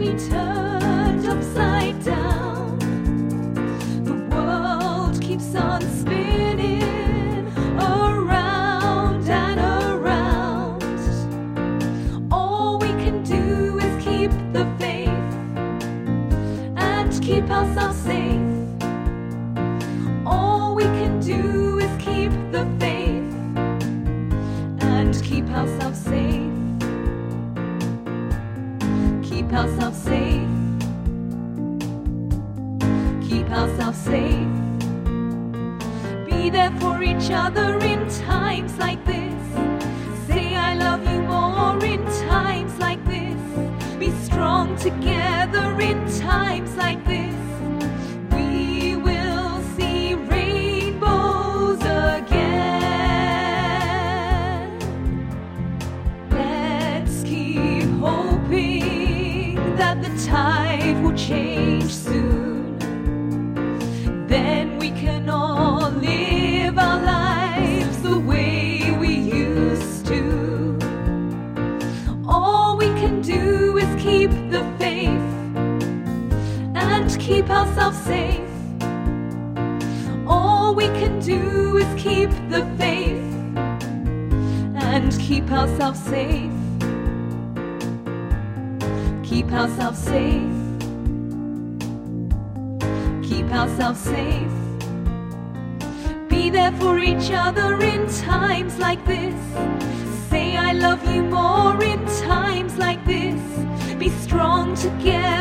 We turn upside down. The world keeps on spinning around and around. All we can do is keep the faith and keep ourselves safe. All we can do is keep the faith and keep ourselves safe keep ourselves safe. Keep ourselves safe. Be there for each other in times like this. Say I love you more in times like this. Be strong together in times like this. Tide will change soon. Then we can all live our lives the way we used to. All we can do is keep the faith and keep ourselves safe. All we can do is keep the faith and keep ourselves safe. Keep ourselves safe. Keep ourselves safe. Be there for each other in times like this. Say, I love you more in times like this. Be strong together